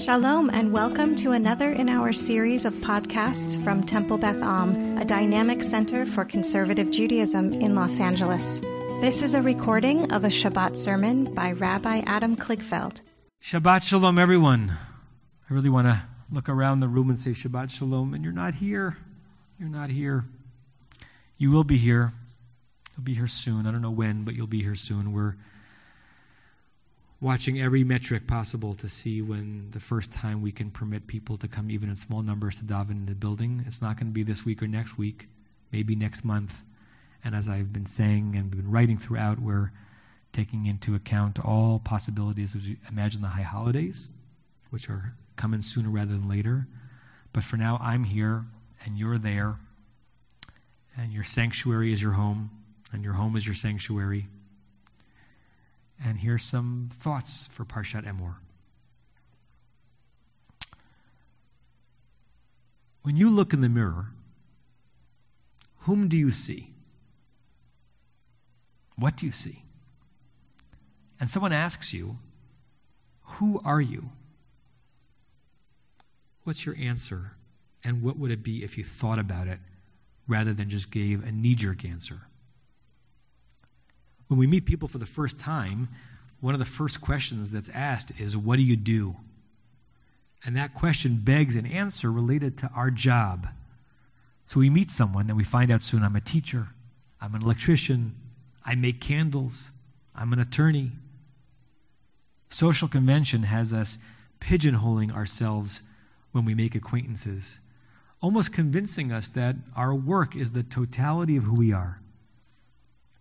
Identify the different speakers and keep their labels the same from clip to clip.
Speaker 1: Shalom, and welcome to another in our series of podcasts from Temple Beth Am, a dynamic center for conservative Judaism in Los Angeles. This is a recording of a Shabbat sermon by Rabbi Adam Kligfeld.
Speaker 2: Shabbat Shalom, everyone. I really want to look around the room and say Shabbat Shalom, and you're not here. You're not here. You will be here. You'll be here soon. I don't know when, but you'll be here soon. We're watching every metric possible to see when the first time we can permit people to come, even in small numbers, to daven in the building. It's not going to be this week or next week, maybe next month. And as I've been saying and been writing throughout, we're taking into account all possibilities as you imagine the high holidays, which are coming sooner rather than later. But for now, I'm here and you're there, and your sanctuary is your home, and your home is your sanctuary and here's some thoughts for Parshat Emor. When you look in the mirror, whom do you see? What do you see? And someone asks you, Who are you? What's your answer? And what would it be if you thought about it rather than just gave a knee jerk answer? When we meet people for the first time, one of the first questions that's asked is, What do you do? And that question begs an answer related to our job. So we meet someone and we find out soon I'm a teacher, I'm an electrician, I make candles, I'm an attorney. Social convention has us pigeonholing ourselves when we make acquaintances, almost convincing us that our work is the totality of who we are.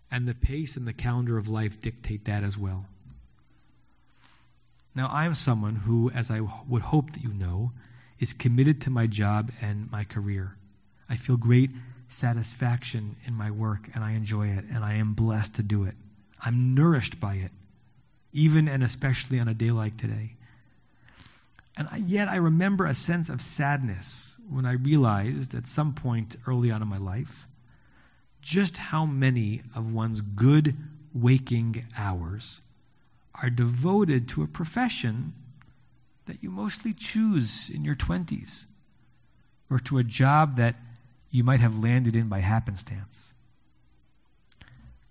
Speaker 2: And the pace and the calendar of life dictate that as well. Now, I am someone who, as I would hope that you know, is committed to my job and my career. I feel great satisfaction in my work, and I enjoy it, and I am blessed to do it. I'm nourished by it, even and especially on a day like today. And yet, I remember a sense of sadness when I realized at some point early on in my life just how many of one's good waking hours are devoted to a profession that you mostly choose in your 20s or to a job that you might have landed in by happenstance.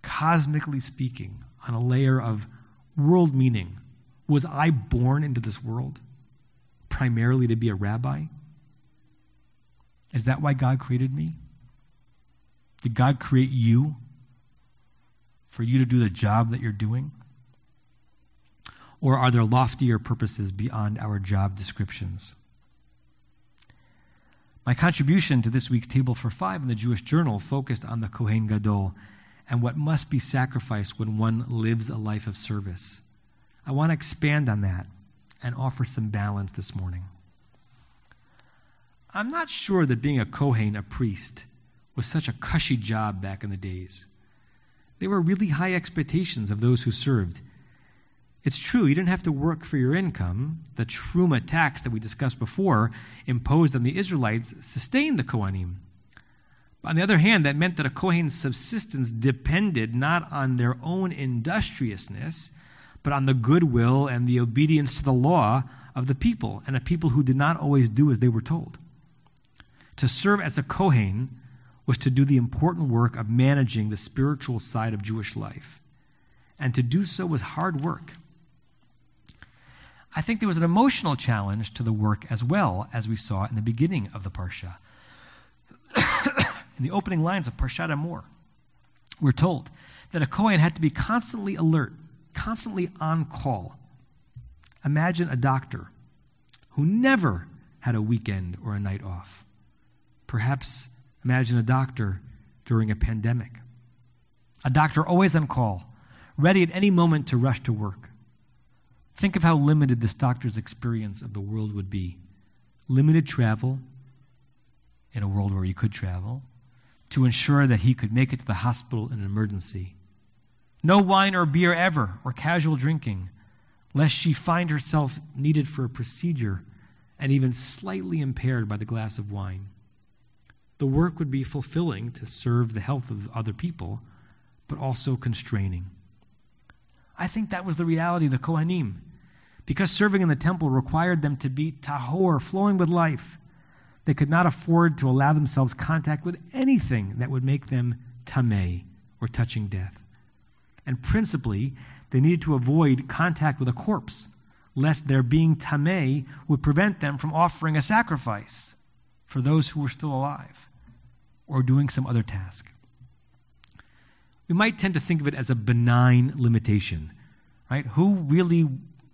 Speaker 2: Cosmically speaking, on a layer of world meaning, was I born into this world primarily to be a rabbi? Is that why God created me? Did God create you for you to do the job that you're doing? Or are there loftier purposes beyond our job descriptions? My contribution to this week's Table for Five in the Jewish Journal focused on the Kohen Gadol and what must be sacrificed when one lives a life of service. I want to expand on that and offer some balance this morning. I'm not sure that being a Kohen, a priest, was such a cushy job back in the days. There were really high expectations of those who served. It's true, you didn't have to work for your income. The Truma tax that we discussed before, imposed on the Israelites, sustained the Kohanim. But on the other hand, that meant that a Kohen's subsistence depended not on their own industriousness, but on the goodwill and the obedience to the law of the people, and a people who did not always do as they were told. To serve as a Kohen was to do the important work of managing the spiritual side of Jewish life. And to do so was hard work. I think there was an emotional challenge to the work as well, as we saw in the beginning of the Parsha. in the opening lines of Parshat Emor, we're told that a Kohen had to be constantly alert, constantly on call. Imagine a doctor who never had a weekend or a night off. Perhaps Imagine a doctor during a pandemic. A doctor always on call, ready at any moment to rush to work. Think of how limited this doctor's experience of the world would be. Limited travel in a world where you could travel to ensure that he could make it to the hospital in an emergency. No wine or beer ever, or casual drinking, lest she find herself needed for a procedure and even slightly impaired by the glass of wine the work would be fulfilling to serve the health of other people, but also constraining. I think that was the reality of the Kohanim. Because serving in the temple required them to be tahor, flowing with life, they could not afford to allow themselves contact with anything that would make them tameh, or touching death. And principally, they needed to avoid contact with a corpse, lest their being tameh would prevent them from offering a sacrifice for those who were still alive or doing some other task. We might tend to think of it as a benign limitation, right? Who really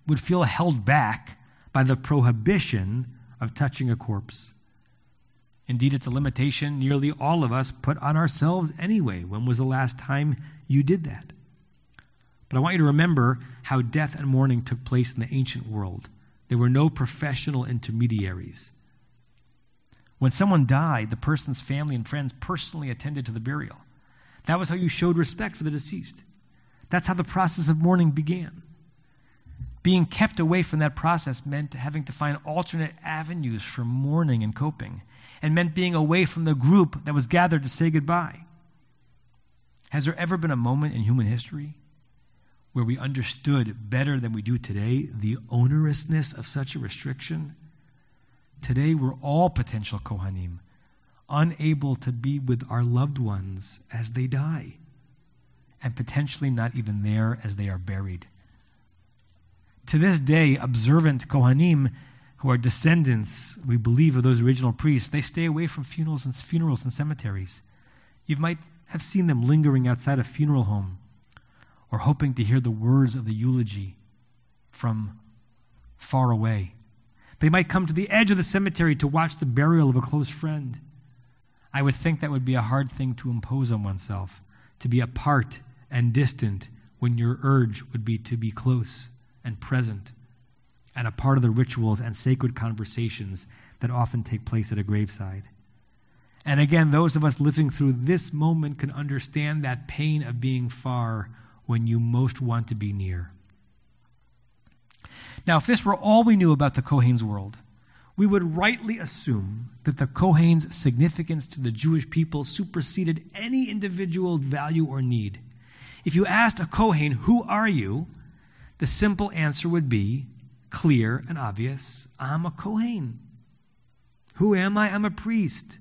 Speaker 2: would feel held back by the prohibition of touching a corpse? Indeed, it's a limitation nearly all of us put on ourselves anyway. When was the last time you did that? But I want you to remember how death and mourning took place in the ancient world. There were no professional intermediaries. When someone died, the person's family and friends personally attended to the burial. That was how you showed respect for the deceased. That's how the process of mourning began. Being kept away from that process meant having to find alternate avenues for mourning and coping, and meant being away from the group that was gathered to say goodbye. Has there ever been a moment in human history where we understood better than we do today the onerousness of such a restriction? Today, we're all potential Kohanim, unable to be with our loved ones as they die, and potentially not even there as they are buried. To this day, observant Kohanim, who are descendants, we believe, of those original priests, they stay away from funerals and funerals and cemeteries. You might have seen them lingering outside a funeral home or hoping to hear the words of the eulogy from far away. They might come to the edge of the cemetery to watch the burial of a close friend. I would think that would be a hard thing to impose on oneself, to be apart and distant when your urge would be to be close and present and a part of the rituals and sacred conversations that often take place at a graveside. And again, those of us living through this moment can understand that pain of being far when you most want to be near. Now, if this were all we knew about the Kohen's world, we would rightly assume that the Kohen's significance to the Jewish people superseded any individual value or need. If you asked a Kohen, Who are you? the simple answer would be clear and obvious I'm a Kohen. Who am I? I'm a priest.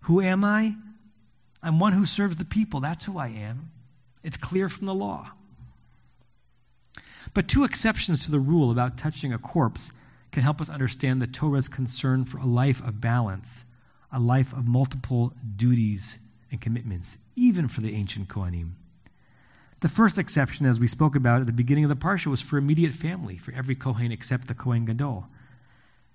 Speaker 2: Who am I? I'm one who serves the people. That's who I am. It's clear from the law. But two exceptions to the rule about touching a corpse can help us understand the Torah's concern for a life of balance, a life of multiple duties and commitments, even for the ancient Kohanim. The first exception, as we spoke about at the beginning of the Parsha, was for immediate family, for every Kohen except the Kohen Gadol.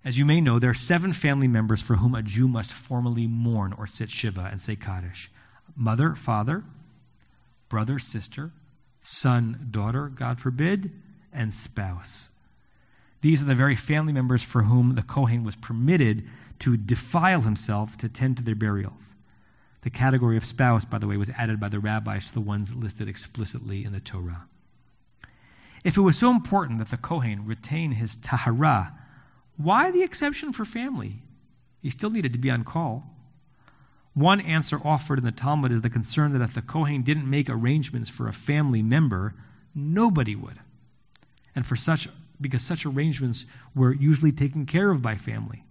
Speaker 2: As you may know, there are seven family members for whom a Jew must formally mourn or sit Shiva and say Kaddish mother, father, brother, sister, son, daughter, God forbid, and spouse. These are the very family members for whom the Kohen was permitted to defile himself to tend to their burials. The category of spouse, by the way, was added by the rabbis to the ones listed explicitly in the Torah. If it was so important that the Kohen retain his tahara, why the exception for family? He still needed to be on call. One answer offered in the Talmud is the concern that if the Kohen didn't make arrangements for a family member, nobody would. And for such because such arrangements were usually taken care of by family.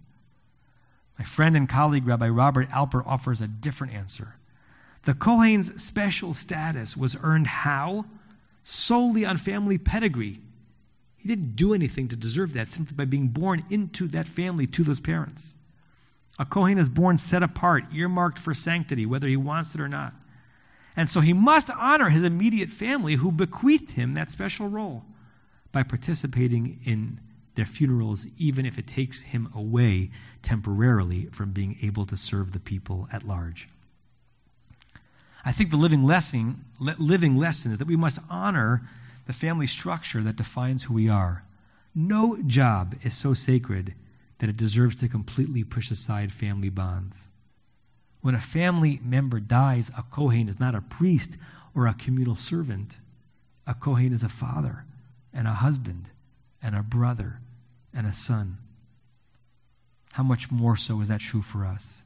Speaker 2: My friend and colleague Rabbi Robert Alper offers a different answer. The Kohen's special status was earned how? Solely on family pedigree. He didn't do anything to deserve that simply by being born into that family to those parents. A Kohen is born set apart, earmarked for sanctity, whether he wants it or not. And so he must honor his immediate family who bequeathed him that special role by participating in their funerals, even if it takes him away temporarily from being able to serve the people at large. I think the living lesson, living lesson is that we must honor the family structure that defines who we are. No job is so sacred that it deserves to completely push aside family bonds. When a family member dies, a Kohen is not a priest or a communal servant. A Kohen is a father and a husband and a brother and a son. How much more so is that true for us?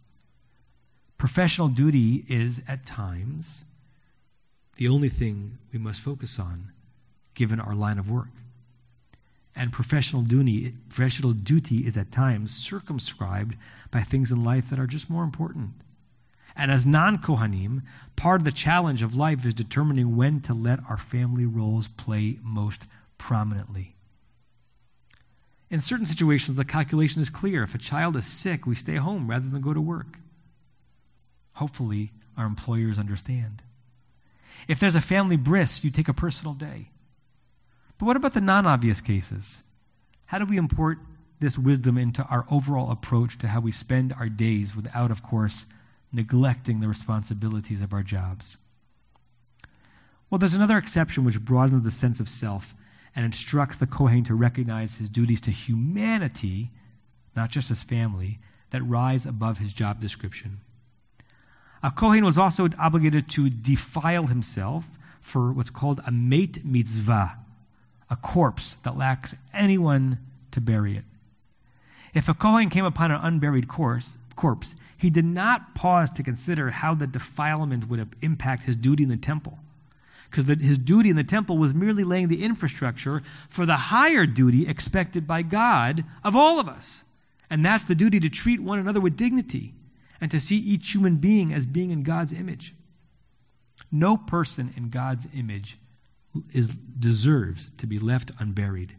Speaker 2: Professional duty is, at times, the only thing we must focus on given our line of work. and professional duty, professional duty is at times circumscribed by things in life that are just more important. And as non Kohanim, part of the challenge of life is determining when to let our family roles play most prominently. In certain situations, the calculation is clear. If a child is sick, we stay home rather than go to work. Hopefully, our employers understand. If there's a family bris, you take a personal day. But what about the non obvious cases? How do we import this wisdom into our overall approach to how we spend our days without, of course, neglecting the responsibilities of our jobs? Well, there's another exception which broadens the sense of self and instructs the Kohen to recognize his duties to humanity, not just his family, that rise above his job description. A Kohen was also obligated to defile himself for what's called a mate mitzvah, a corpse that lacks anyone to bury it. If a Kohen came upon an unburied corpse, corpse, he did not pause to consider how the defilement would impact his duty in the temple. Because his duty in the temple was merely laying the infrastructure for the higher duty expected by God of all of us. And that's the duty to treat one another with dignity and to see each human being as being in God's image. No person in God's image is, deserves to be left unburied.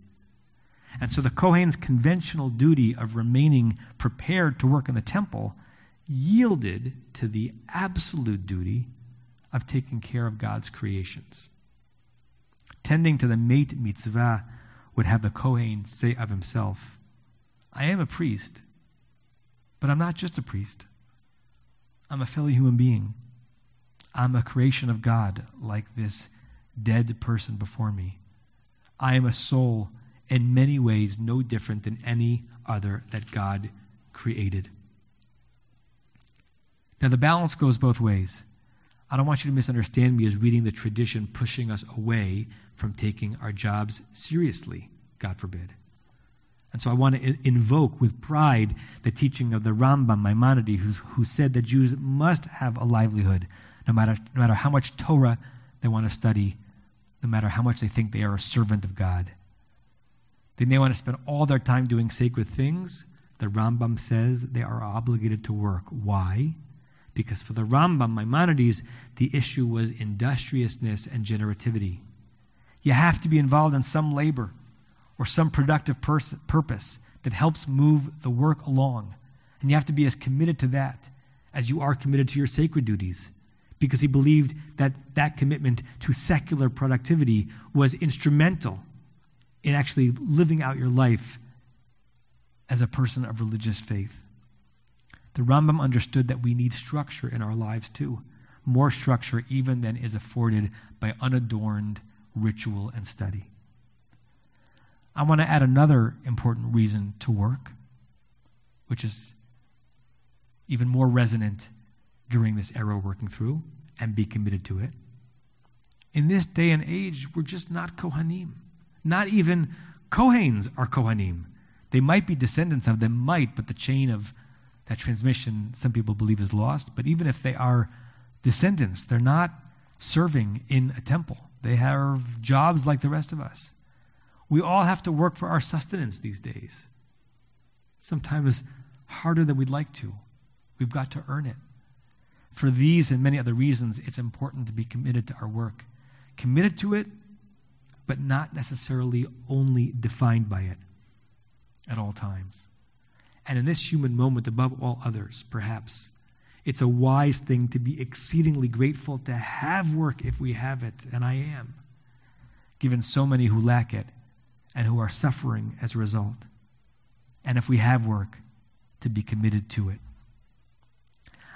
Speaker 2: And so the Kohen's conventional duty of remaining prepared to work in the temple yielded to the absolute duty of taking care of God's creations. Tending to the mate mitzvah would have the Kohen say of himself, I am a priest, but I'm not just a priest. I'm a fellow human being. I'm a creation of God like this dead person before me. I am a soul in many ways no different than any other that God created. Now, the balance goes both ways. I don't want you to misunderstand me as reading the tradition pushing us away from taking our jobs seriously, God forbid. And so I want to invoke with pride the teaching of the Rambam Maimonides, who, said that Jews must have a livelihood, no matter, no matter how much Torah they want to study, no matter how much they think they are a servant of God. They may want to spend all their time doing sacred things. The Rambam says they are obligated to work. Why? Because for the Rambam, Maimonides, the issue was industriousness and generativity. You have to be involved in some labor or some productive pers- purpose that helps move the work along. And you have to be as committed to that as you are committed to your sacred duties because he believed that that commitment to secular productivity was instrumental in actually living out your life as a person of religious faith. The Rambam understood that we need structure in our lives too, more structure even than is afforded by unadorned ritual and study. I want to add another important reason to work, which is even more resonant during this era working through, and be committed to it. In this day and age, we're just not Kohanim. Not even Kohens are Kohanim. They might be descendants of them, might, but the chain of that transmission, some people believe, is lost. But even if they are descendants, they're not serving in a temple. They have jobs like the rest of us. We all have to work for our sustenance these days. Sometimes harder than we'd like to. We've got to earn it. For these and many other reasons, it's important to be committed to our work. Committed to it but not necessarily only defined by it at all times. And in this human moment, above all others, perhaps, it's a wise thing to be exceedingly grateful to have work if we have it, and I am, given so many who lack it and who are suffering as a result. And if we have work, to be committed to it.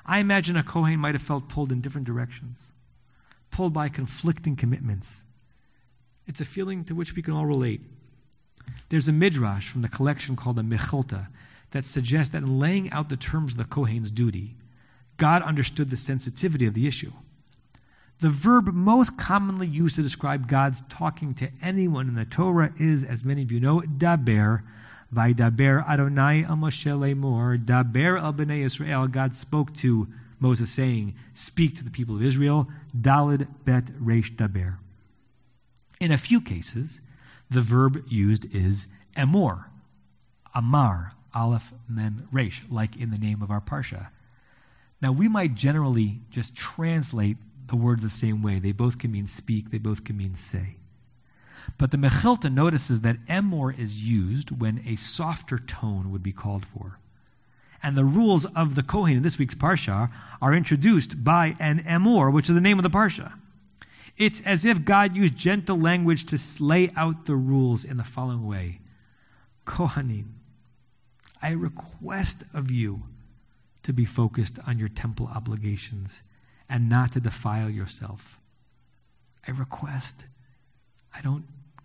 Speaker 2: I imagine a Kohen might have felt pulled in different directions, pulled by conflicting commitments it's a feeling to which we can all relate. There's a midrash from the collection called the Mechilta that suggests that in laying out the terms of the Kohen's duty, God understood the sensitivity of the issue. The verb most commonly used to describe God's talking to anyone in the Torah is, as many of you know, daber. Vaidaber Adonai lemor. Daber al bnei Israel. God spoke to Moses, saying, "Speak to the people of Israel." Dalid bet resh daber. In a few cases, the verb used is emor, amar, aleph, mem, resh, like in the name of our parsha. Now, we might generally just translate the words the same way. They both can mean speak, they both can mean say. But the Mechilta notices that emor is used when a softer tone would be called for. And the rules of the Kohen in this week's Parsha are introduced by an emor, which is the name of the Parsha. It's as if God used gentle language to lay out the rules in the following way Kohanim, I request of you to be focused on your temple obligations and not to defile yourself. I request. I don't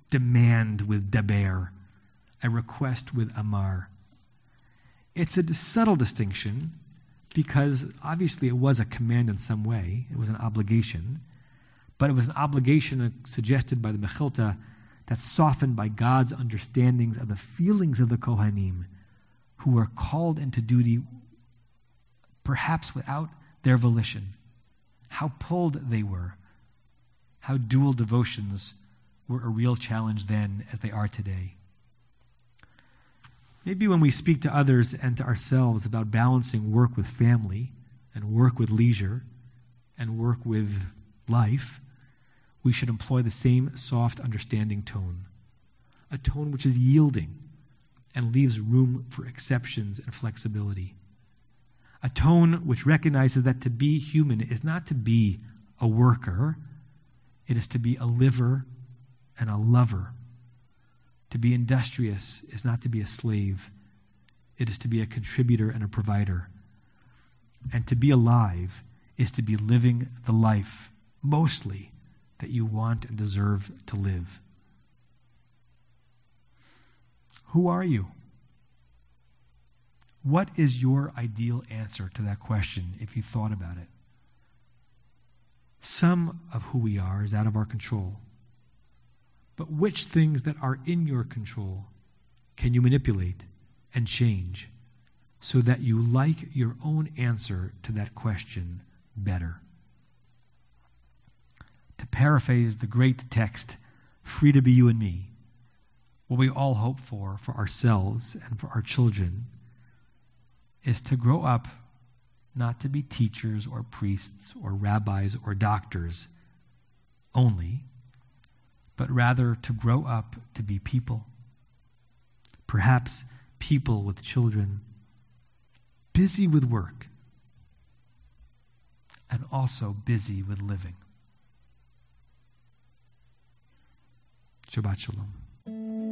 Speaker 2: demand with deber. I request with amar. It's a subtle distinction because obviously it was a command in some way, it was an obligation, but it was an obligation suggested by the Mechilta that's softened by God's understandings of the feelings of the Kohanim who were called into duty perhaps without their volition. How pulled they were. How dual devotions were a real challenge then as they are today. Maybe when we speak to others and to ourselves about balancing work with family and work with leisure and work with life, we should employ the same soft, understanding tone, a tone which is yielding and leaves room for exceptions and flexibility. A tone which recognizes that to be human is not to be a worker, it is to be a liver and a lover. To be industrious is not to be a slave, it is to be a contributor and a provider. And to be alive is to be living the life, mostly, that you want and deserve to live. Who are you? What is your ideal answer to that question if you thought about it? Some of who we are is out of our control. But which things that are in your control can you manipulate and change so that you like your own answer to that question better? To paraphrase the great text, free to be you and me, what we all hope for for ourselves and for our children is to grow up not to be teachers or priests or rabbis or doctors only, but rather to grow up to be people. Perhaps people with children, busy with work, and also busy with living. Shabbat Shalom.